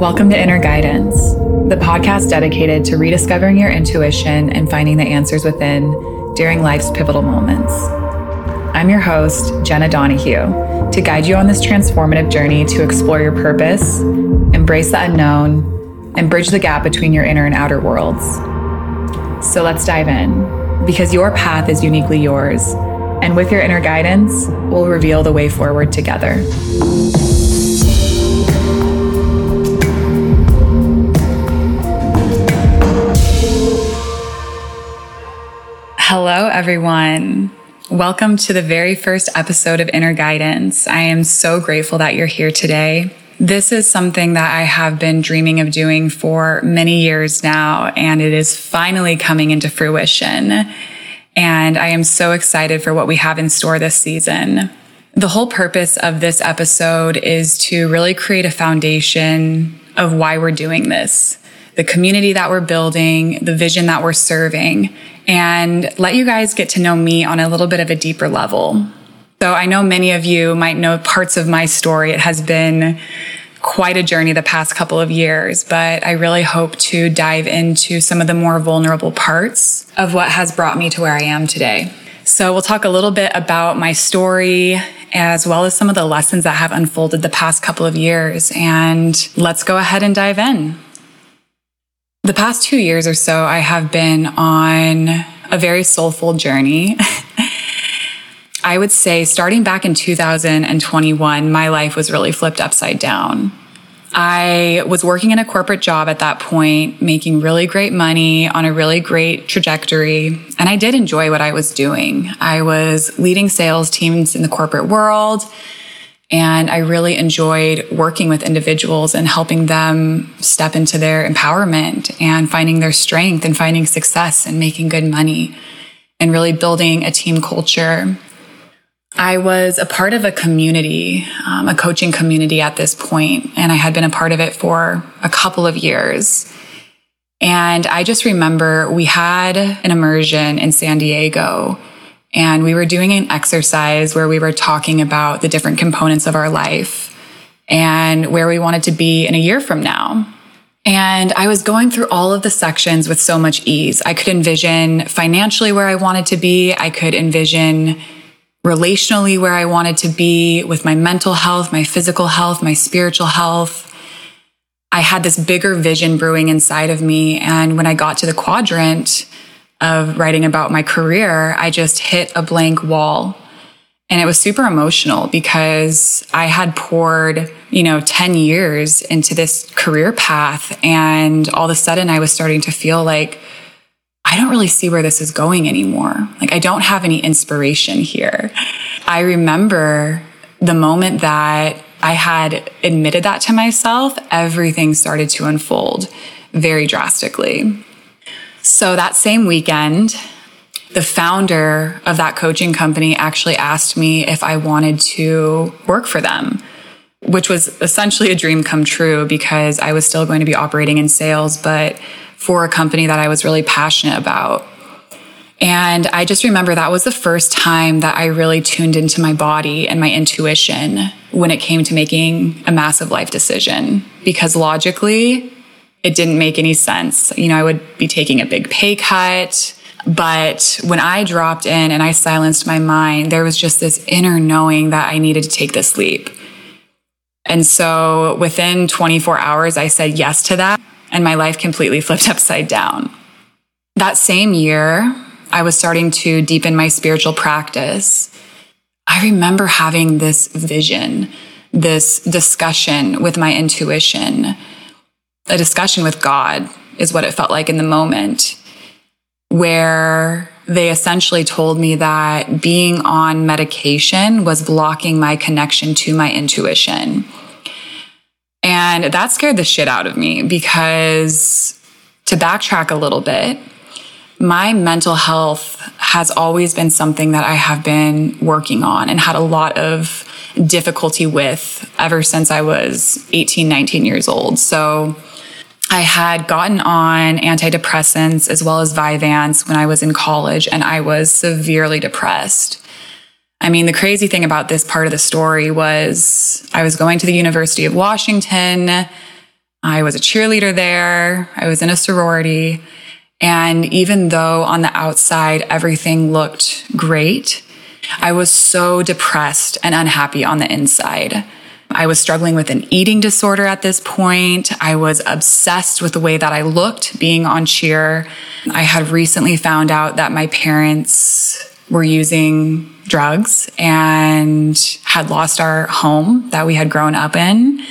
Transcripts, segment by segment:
Welcome to Inner Guidance, the podcast dedicated to rediscovering your intuition and finding the answers within during life's pivotal moments. I'm your host, Jenna Donahue, to guide you on this transformative journey to explore your purpose, embrace the unknown, and bridge the gap between your inner and outer worlds. So let's dive in, because your path is uniquely yours, and with your inner guidance, we'll reveal the way forward together. Hello, everyone. Welcome to the very first episode of Inner Guidance. I am so grateful that you're here today. This is something that I have been dreaming of doing for many years now, and it is finally coming into fruition. And I am so excited for what we have in store this season. The whole purpose of this episode is to really create a foundation of why we're doing this, the community that we're building, the vision that we're serving, and let you guys get to know me on a little bit of a deeper level. So I know many of you might know parts of my story. It has been quite a journey the past couple of years, but I really hope to dive into some of the more vulnerable parts of what has brought me to where I am today. So we'll talk a little bit about my story as well as some of the lessons that have unfolded the past couple of years. And let's go ahead and dive in. The past two years or so, I have been on a very soulful journey. I would say starting back in 2021, my life was really flipped upside down. I was working in a corporate job at that point, making really great money on a really great trajectory. And I did enjoy what I was doing. I was leading sales teams in the corporate world. And I really enjoyed working with individuals and helping them step into their empowerment and finding their strength and finding success and making good money and really building a team culture. I was a part of a community, um, a coaching community at this point, and I had been a part of it for a couple of years. And I just remember we had an immersion in San Diego and we were doing an exercise where we were talking about the different components of our life and where we wanted to be in a year from now. And I was going through all of the sections with so much ease. I could envision financially where I wanted to be. I could envision relationally where I wanted to be with my mental health, my physical health, my spiritual health. I had this bigger vision brewing inside of me. And when I got to the quadrant, of writing about my career, I just hit a blank wall. And it was super emotional because I had poured, you know, 10 years into this career path. And all of a sudden I was starting to feel like, I don't really see where this is going anymore. Like I don't have any inspiration here. I remember the moment that I had admitted that to myself, everything started to unfold very drastically. So that same weekend, the founder of that coaching company actually asked me if I wanted to work for them, which was essentially a dream come true because I was still going to be operating in sales, but for a company that I was really passionate about. And I just remember that was the first time that I really tuned into my body and my intuition when it came to making a massive life decision. Because logically, it didn't make any sense. You know, I would be taking a big pay cut. But when I dropped in and I silenced my mind, there was just this inner knowing that I needed to take this leap. And so within 24 hours, I said yes to that, and my life completely flipped upside down. That same year, I was starting to deepen my spiritual practice. I remember having this vision, this discussion with my intuition a discussion with God, is what it felt like in the moment, where they essentially told me that being on medication was blocking my connection to my intuition. And that scared the shit out of me because to backtrack a little bit, my mental health has always been something that I have been working on and had a lot of difficulty with ever since I was 18, 19 years old. So I had gotten on antidepressants as well as Vyvanse when I was in college, and I was severely depressed. I mean, the crazy thing about this part of the story was I was going to the University of Washington. I was a cheerleader there. I was in a sorority. And even though on the outside everything looked great, I was so depressed and unhappy on the inside. I was struggling with an eating disorder at this point. I was obsessed with the way that I looked being on cheer. I had recently found out that my parents were using drugs and had lost our home that we had grown up in.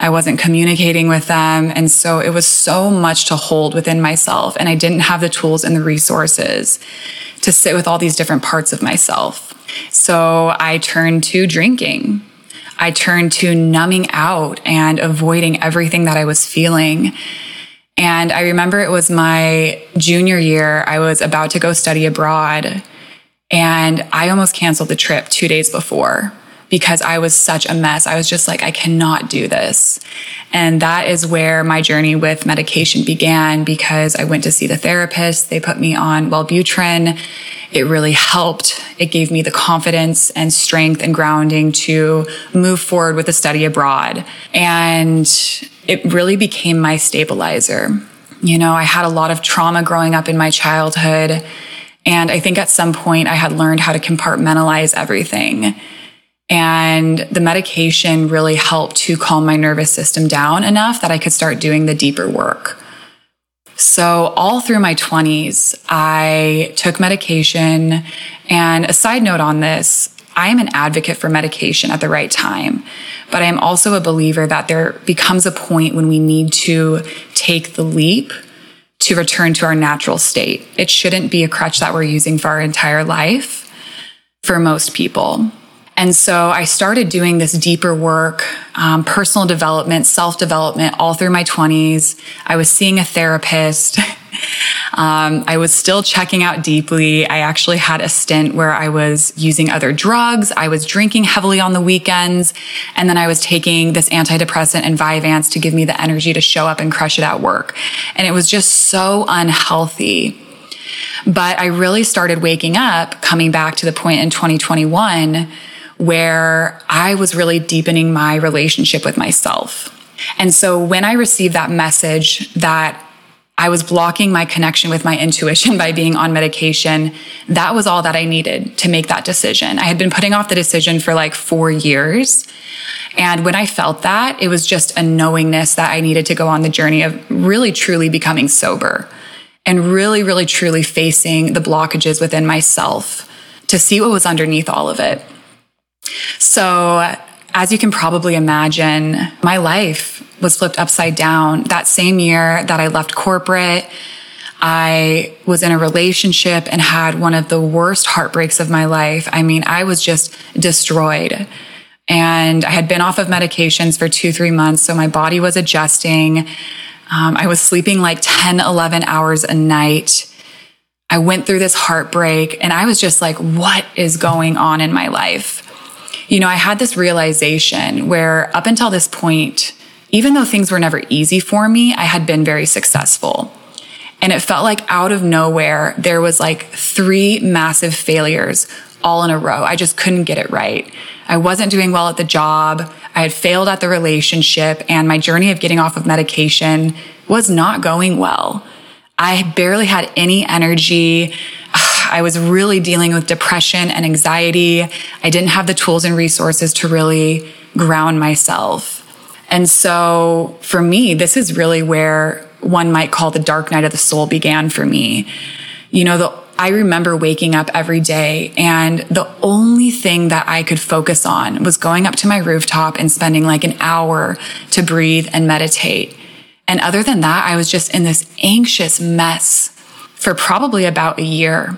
I wasn't communicating with them. And so it was so much to hold within myself. And I didn't have the tools and the resources to sit with all these different parts of myself. So I turned to drinking. I turned to numbing out and avoiding everything that I was feeling. And I remember it was my junior year. I was about to go study abroad and I almost canceled the trip two days before because I was such a mess. I was just like, I cannot do this. And that is where my journey with medication began because I went to see the therapist. They put me on Wellbutrin. It really helped. It gave me the confidence and strength and grounding to move forward with the study abroad. And it really became my stabilizer. You know, I had a lot of trauma growing up in my childhood. And I think at some point I had learned how to compartmentalize everything. And the medication really helped to calm my nervous system down enough that I could start doing the deeper work. So, all through my 20s, I took medication. And a side note on this, I am an advocate for medication at the right time, but I am also a believer that there becomes a point when we need to take the leap to return to our natural state. It shouldn't be a crutch that we're using for our entire life for most people. And so I started doing this deeper work, um, personal development, self development all through my 20s. I was seeing a therapist. um, I was still checking out deeply. I actually had a stint where I was using other drugs. I was drinking heavily on the weekends. And then I was taking this antidepressant and Vyvanse to give me the energy to show up and crush it at work. And it was just so unhealthy. But I really started waking up, coming back to the point in 2021 where I was really deepening my relationship with myself. And so when I received that message that I was blocking my connection with my intuition by being on medication. That was all that I needed to make that decision. I had been putting off the decision for like four years. And when I felt that, it was just a knowingness that I needed to go on the journey of really truly becoming sober and really, really truly facing the blockages within myself to see what was underneath all of it. So, as you can probably imagine, my life was flipped upside down. That same year that I left corporate, I was in a relationship and had one of the worst heartbreaks of my life. I mean, I was just destroyed. And I had been off of medications for two, three months. So my body was adjusting. Um, I was sleeping like 10, 11 hours a night. I went through this heartbreak and I was just like, what is going on in my life? You know, I had this realization where up until this point, even though things were never easy for me, I had been very successful. And it felt like out of nowhere, there was like three massive failures all in a row. I just couldn't get it right. I wasn't doing well at the job. I had failed at the relationship and my journey of getting off of medication was not going well. I barely had any energy. I was really dealing with depression and anxiety. I didn't have the tools and resources to really ground myself. And so for me, this is really where one might call the dark night of the soul began for me. You know, the, I remember waking up every day and the only thing that I could focus on was going up to my rooftop and spending like an hour to breathe and meditate. And other than that, I was just in this anxious mess for probably about a year.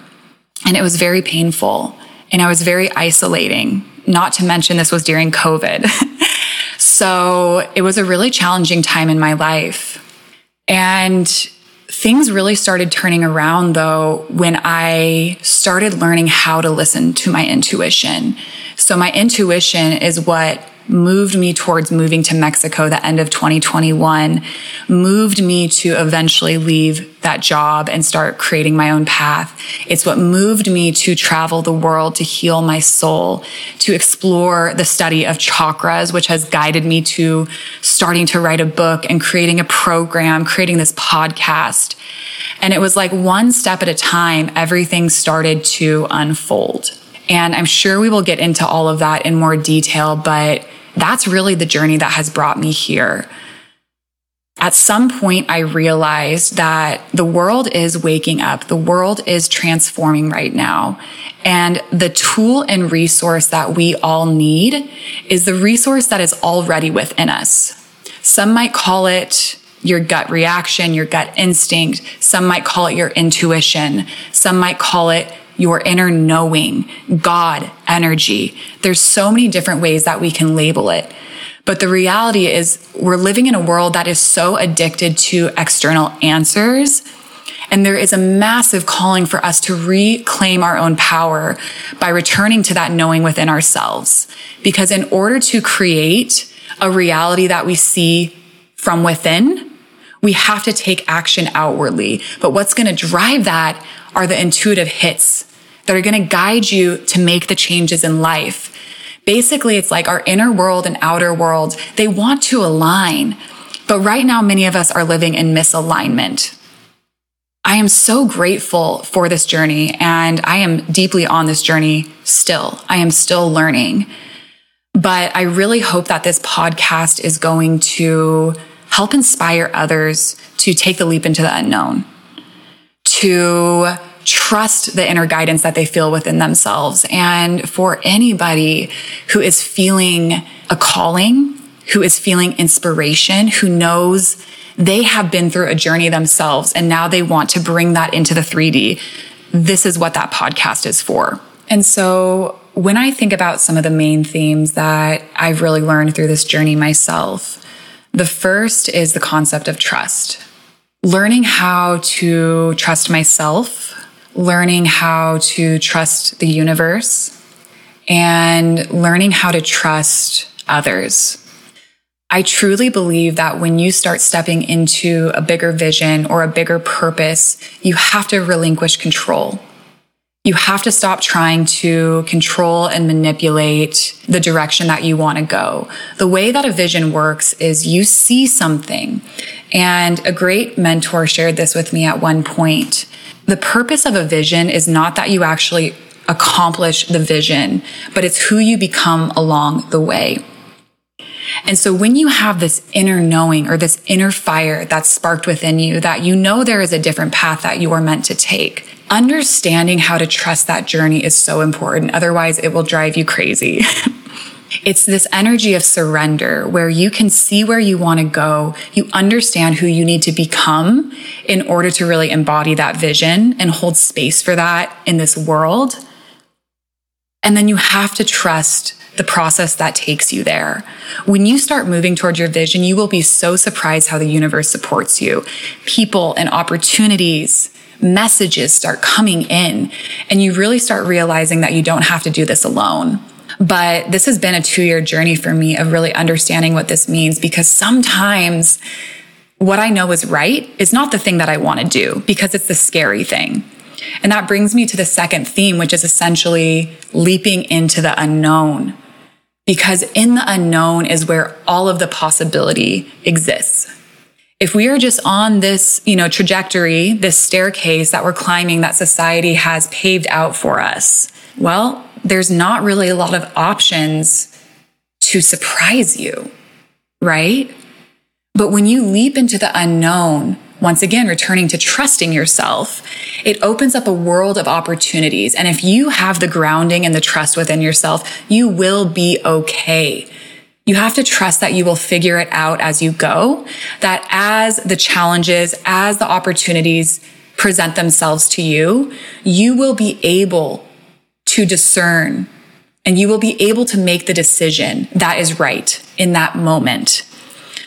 And it was very painful and I was very isolating. Not to mention this was during COVID. so it was a really challenging time in my life. And things really started turning around though when I started learning how to listen to my intuition. So my intuition is what moved me towards moving to Mexico the end of 2021, moved me to eventually leave that job and start creating my own path. It's what moved me to travel the world to heal my soul, to explore the study of chakras, which has guided me to starting to write a book and creating a program, creating this podcast. And it was like one step at a time, everything started to unfold. And I'm sure we will get into all of that in more detail, but that's really the journey that has brought me here. At some point, I realized that the world is waking up. The world is transforming right now. And the tool and resource that we all need is the resource that is already within us. Some might call it your gut reaction, your gut instinct. Some might call it your intuition. Some might call it your inner knowing, God energy. There's so many different ways that we can label it. But the reality is we're living in a world that is so addicted to external answers. And there is a massive calling for us to reclaim our own power by returning to that knowing within ourselves. Because in order to create a reality that we see from within, we have to take action outwardly. But what's going to drive that are the intuitive hits that are going to guide you to make the changes in life. Basically, it's like our inner world and outer world, they want to align. But right now, many of us are living in misalignment. I am so grateful for this journey and I am deeply on this journey still. I am still learning. But I really hope that this podcast is going to help inspire others to take the leap into the unknown, to trust the inner guidance that they feel within themselves. And for anybody who is feeling a calling, who is feeling inspiration, who knows they have been through a journey themselves and now they want to bring that into the 3D, this is what that podcast is for. And so when I think about some of the main themes that I've really learned through this journey myself, the first is the concept of trust. Learning how to trust myself, learning how to trust the universe and learning how to trust others. I truly believe that when you start stepping into a bigger vision or a bigger purpose, you have to relinquish control. You have to stop trying to control and manipulate the direction that you want to go. The way that a vision works is you see something. And a great mentor shared this with me at one point. The purpose of a vision is not that you actually accomplish the vision, but it's who you become along the way. And so when you have this inner knowing or this inner fire that's sparked within you that you know there is a different path that you are meant to take, understanding how to trust that journey is so important. Otherwise it will drive you crazy. It's this energy of surrender where you can see where you want to go. You understand who you need to become in order to really embody that vision and hold space for that in this world. And then you have to trust the process that takes you there. When you start moving towards your vision, you will be so surprised how the universe supports you. People and opportunities, messages start coming in and you really start realizing that you don't have to do this alone. But this has been a two year journey for me of really understanding what this means because sometimes what I know is right is not the thing that I want to do because it's the scary thing. And that brings me to the second theme, which is essentially leaping into the unknown. Because in the unknown is where all of the possibility exists. If we are just on this, you know, trajectory, this staircase that we're climbing that society has paved out for us, well, there's not really a lot of options to surprise you, right? But when you leap into the unknown, once again, returning to trusting yourself, it opens up a world of opportunities. And if you have the grounding and the trust within yourself, you will be okay. You have to trust that you will figure it out as you go, that as the challenges, as the opportunities present themselves to you, you will be able to discern and you will be able to make the decision that is right in that moment.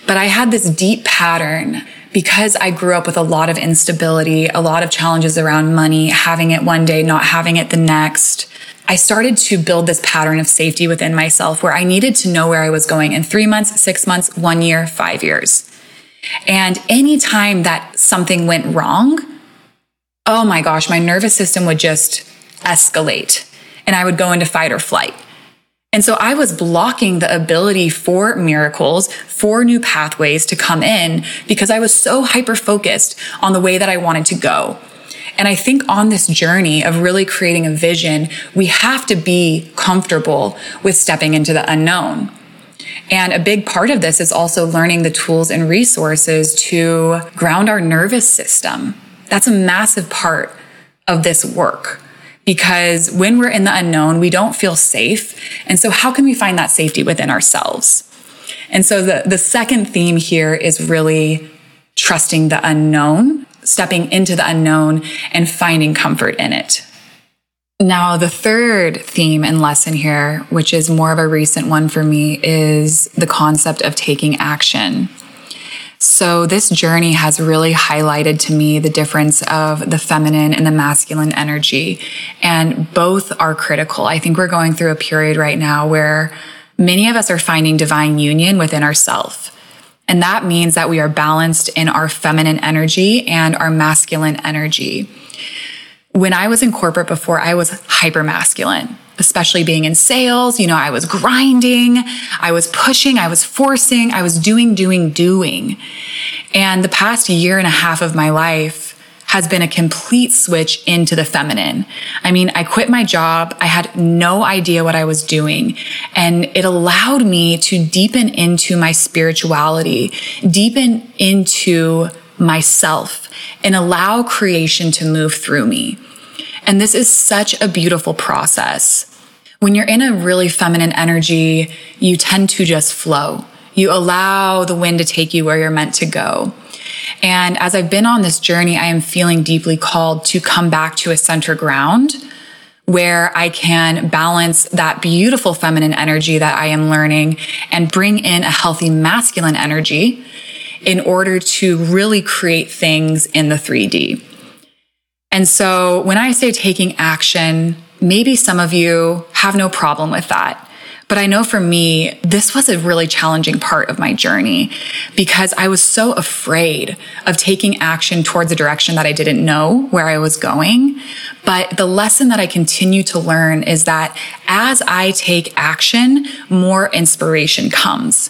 But I had this deep pattern because I grew up with a lot of instability, a lot of challenges around money, having it one day, not having it the next. I started to build this pattern of safety within myself where I needed to know where I was going in three months, six months, one year, five years. And anytime that something went wrong, oh my gosh, my nervous system would just escalate and I would go into fight or flight. And so I was blocking the ability for miracles, for new pathways to come in because I was so hyper focused on the way that I wanted to go. And I think on this journey of really creating a vision, we have to be comfortable with stepping into the unknown. And a big part of this is also learning the tools and resources to ground our nervous system. That's a massive part of this work because when we're in the unknown, we don't feel safe. And so how can we find that safety within ourselves? And so the, the second theme here is really trusting the unknown stepping into the unknown and finding comfort in it. Now, the third theme and lesson here, which is more of a recent one for me, is the concept of taking action. So this journey has really highlighted to me the difference of the feminine and the masculine energy. And both are critical. I think we're going through a period right now where many of us are finding divine union within ourselves. And that means that we are balanced in our feminine energy and our masculine energy. When I was in corporate before, I was hyper masculine, especially being in sales. You know, I was grinding, I was pushing, I was forcing, I was doing, doing, doing. And the past year and a half of my life, has been a complete switch into the feminine. I mean, I quit my job. I had no idea what I was doing and it allowed me to deepen into my spirituality, deepen into myself and allow creation to move through me. And this is such a beautiful process. When you're in a really feminine energy, you tend to just flow. You allow the wind to take you where you're meant to go. And as I've been on this journey, I am feeling deeply called to come back to a center ground where I can balance that beautiful feminine energy that I am learning and bring in a healthy masculine energy in order to really create things in the 3D. And so when I say taking action, maybe some of you have no problem with that. But I know for me, this was a really challenging part of my journey because I was so afraid of taking action towards a direction that I didn't know where I was going. But the lesson that I continue to learn is that as I take action, more inspiration comes.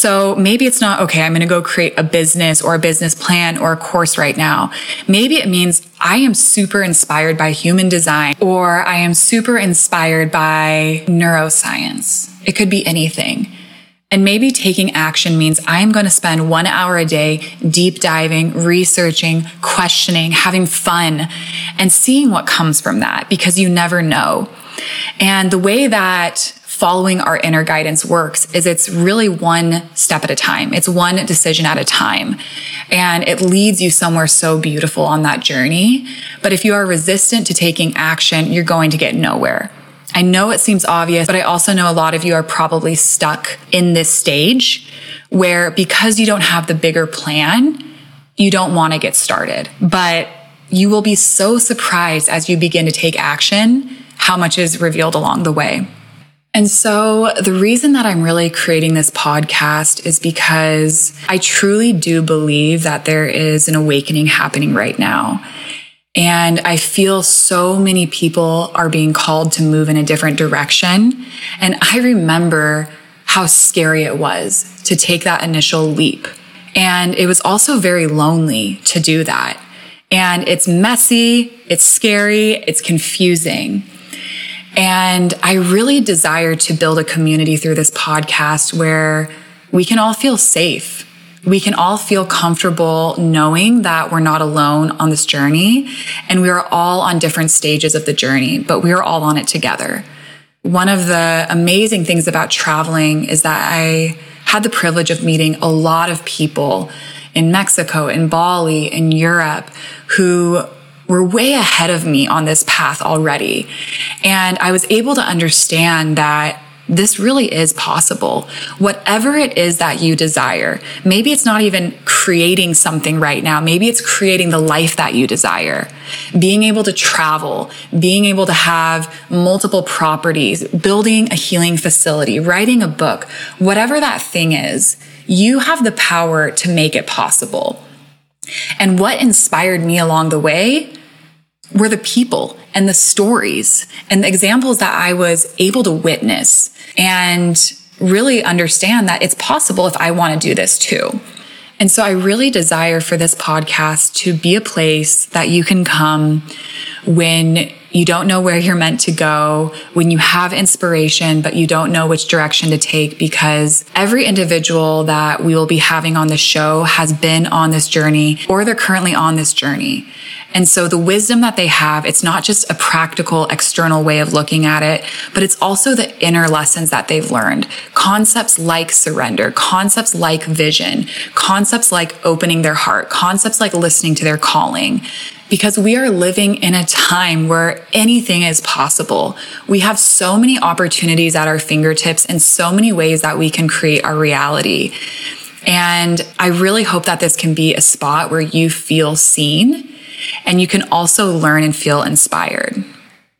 So maybe it's not, okay, I'm going to go create a business or a business plan or a course right now. Maybe it means I am super inspired by human design or I am super inspired by neuroscience. It could be anything. And maybe taking action means I'm going to spend one hour a day deep diving, researching, questioning, having fun, and seeing what comes from that because you never know. And the way that following our inner guidance works is it's really one step at a time. It's one decision at a time. And it leads you somewhere so beautiful on that journey. But if you are resistant to taking action, you're going to get nowhere. I know it seems obvious, but I also know a lot of you are probably stuck in this stage where because you don't have the bigger plan, you don't want to get started. But you will be so surprised as you begin to take action how much is revealed along the way. And so the reason that I'm really creating this podcast is because I truly do believe that there is an awakening happening right now. And I feel so many people are being called to move in a different direction. And I remember how scary it was to take that initial leap. And it was also very lonely to do that. And it's messy, it's scary, it's confusing. And I really desire to build a community through this podcast where we can all feel safe. We can all feel comfortable knowing that we're not alone on this journey and we are all on different stages of the journey, but we are all on it together. One of the amazing things about traveling is that I had the privilege of meeting a lot of people in Mexico, in Bali, in Europe who were way ahead of me on this path already. And I was able to understand that this really is possible. Whatever it is that you desire, maybe it's not even creating something right now. Maybe it's creating the life that you desire. Being able to travel, being able to have multiple properties, building a healing facility, writing a book, whatever that thing is, you have the power to make it possible. And what inspired me along the way were the people and the stories and the examples that I was able to witness and really understand that it's possible if I want to do this too. And so I really desire for this podcast to be a place that you can come when you don't know where you're meant to go, when you have inspiration, but you don't know which direction to take because every individual that we will be having on the show has been on this journey or they're currently on this journey. And so the wisdom that they have, it's not just a practical external way of looking at it, but it's also the inner lessons that they've learned. Concepts like surrender, concepts like vision, concepts like opening their heart, concepts like listening to their calling because we are living in a time where anything is possible. We have so many opportunities at our fingertips and so many ways that we can create our reality. And I really hope that this can be a spot where you feel seen and you can also learn and feel inspired.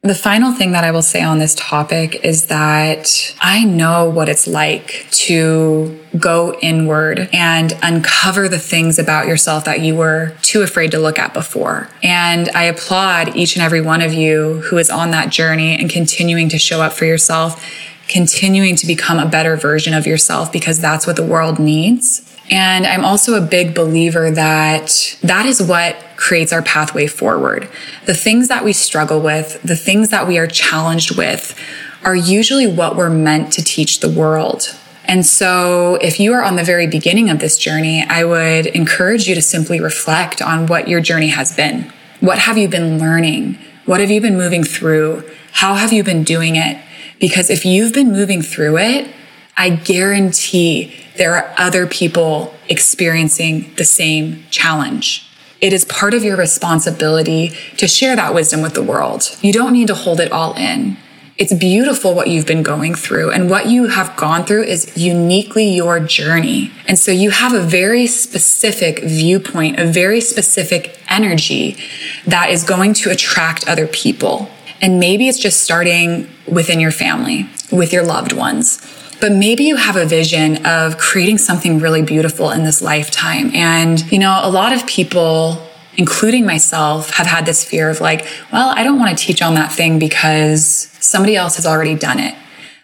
The final thing that I will say on this topic is that I know what it's like to go inward and uncover the things about yourself that you were too afraid to look at before. And I applaud each and every one of you who is on that journey and continuing to show up for yourself, continuing to become a better version of yourself because that's what the world needs. And I'm also a big believer that that is what creates our pathway forward. The things that we struggle with, the things that we are challenged with are usually what we're meant to teach the world. And so if you are on the very beginning of this journey, I would encourage you to simply reflect on what your journey has been. What have you been learning? What have you been moving through? How have you been doing it? Because if you've been moving through it, I guarantee there are other people experiencing the same challenge. It is part of your responsibility to share that wisdom with the world. You don't need to hold it all in. It's beautiful what you've been going through and what you have gone through is uniquely your journey. And so you have a very specific viewpoint, a very specific energy that is going to attract other people. And maybe it's just starting within your family, with your loved ones but maybe you have a vision of creating something really beautiful in this lifetime. And, you know, a lot of people, including myself, have had this fear of like, well, I don't want to teach on that thing because somebody else has already done it.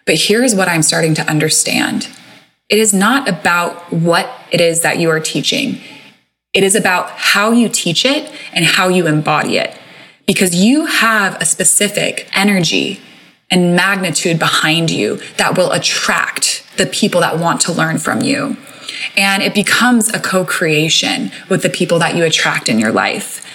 But here's what I'm starting to understand. It is not about what it is that you are teaching. It is about how you teach it and how you embody it. Because you have a specific energy and magnitude behind you that will attract the people that want to learn from you. And it becomes a co-creation with the people that you attract in your life.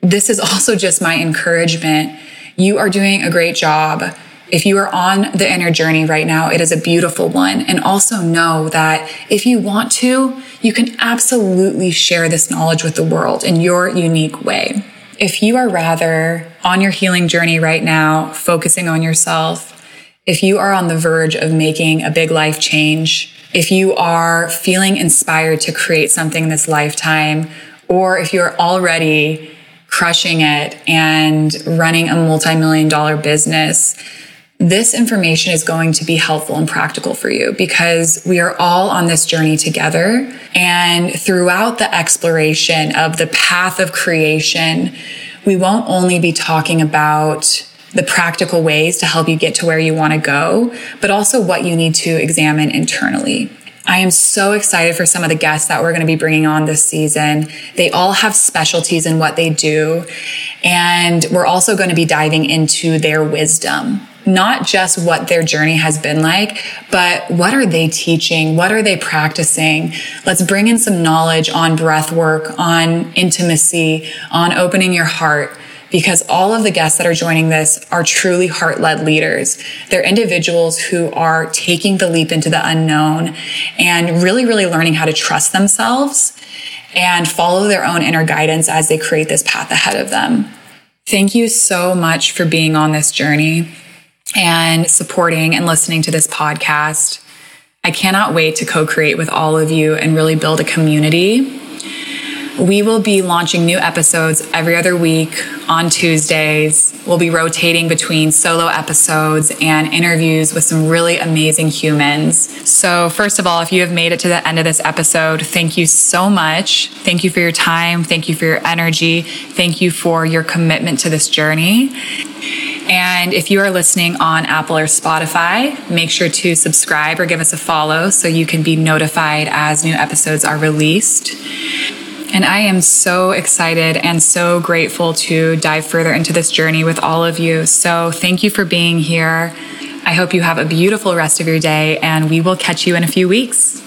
This is also just my encouragement. You are doing a great job. If you are on the inner journey right now, it is a beautiful one. And also know that if you want to, you can absolutely share this knowledge with the world in your unique way. If you are rather on your healing journey right now, focusing on yourself, if you are on the verge of making a big life change, if you are feeling inspired to create something this lifetime, or if you're already crushing it and running a multi-million dollar business, this information is going to be helpful and practical for you because we are all on this journey together. And throughout the exploration of the path of creation, we won't only be talking about the practical ways to help you get to where you want to go, but also what you need to examine internally. I am so excited for some of the guests that we're going to be bringing on this season. They all have specialties in what they do. And we're also going to be diving into their wisdom not just what their journey has been like, but what are they teaching? What are they practicing? Let's bring in some knowledge on breath work, on intimacy, on opening your heart. Because all of the guests that are joining this are truly heart led leaders. They're individuals who are taking the leap into the unknown and really, really learning how to trust themselves and follow their own inner guidance as they create this path ahead of them. Thank you so much for being on this journey. And supporting and listening to this podcast. I cannot wait to co create with all of you and really build a community. We will be launching new episodes every other week on Tuesdays. We'll be rotating between solo episodes and interviews with some really amazing humans. So, first of all, if you have made it to the end of this episode, thank you so much. Thank you for your time. Thank you for your energy. Thank you for your commitment to this journey. And if you are listening on Apple or Spotify, make sure to subscribe or give us a follow so you can be notified as new episodes are released. And I am so excited and so grateful to dive further into this journey with all of you. So thank you for being here. I hope you have a beautiful rest of your day, and we will catch you in a few weeks.